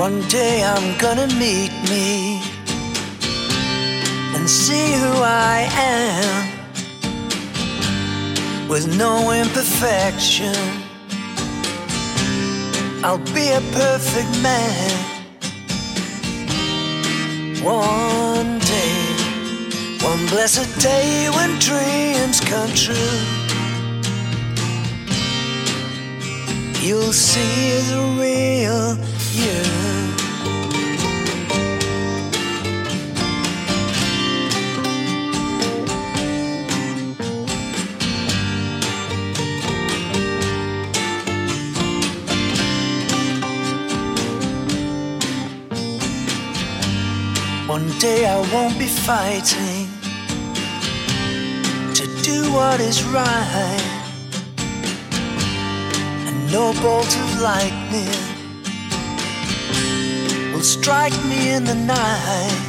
One day I'm gonna meet me and see who I am with no imperfection. I'll be a perfect man one day, one blessed day when dreams come true. You'll see the real One day I won't be fighting to do what is right. And no bolt of lightning will strike me in the night.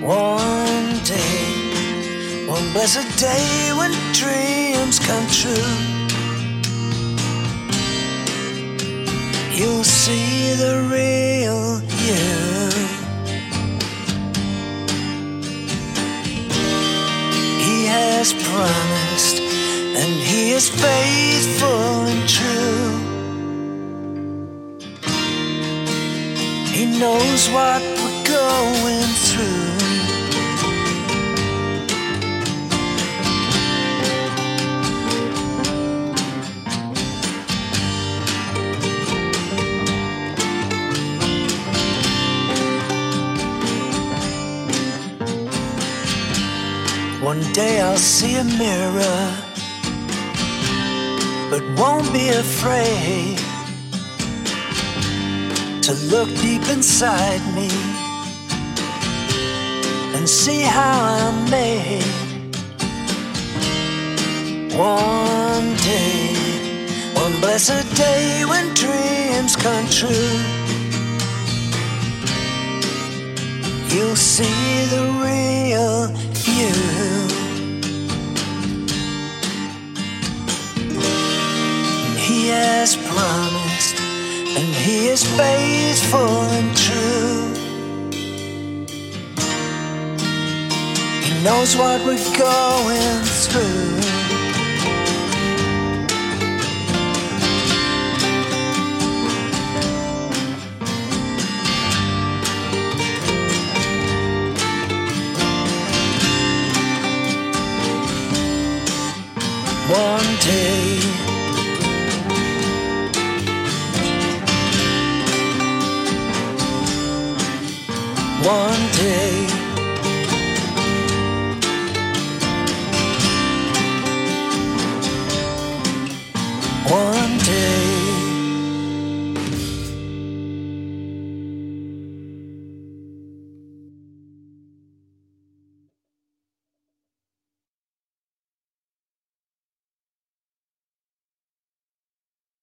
One day, one blessed day when dreams come true. You'll see the real you. Has promised, and He is faithful and true. He knows what we're going One day I'll see a mirror, but won't be afraid to look deep inside me and see how I'm made. One day, one blessed day when dreams come true, you'll see the real He has promised, and He is faithful and true. He knows what we're going day. One day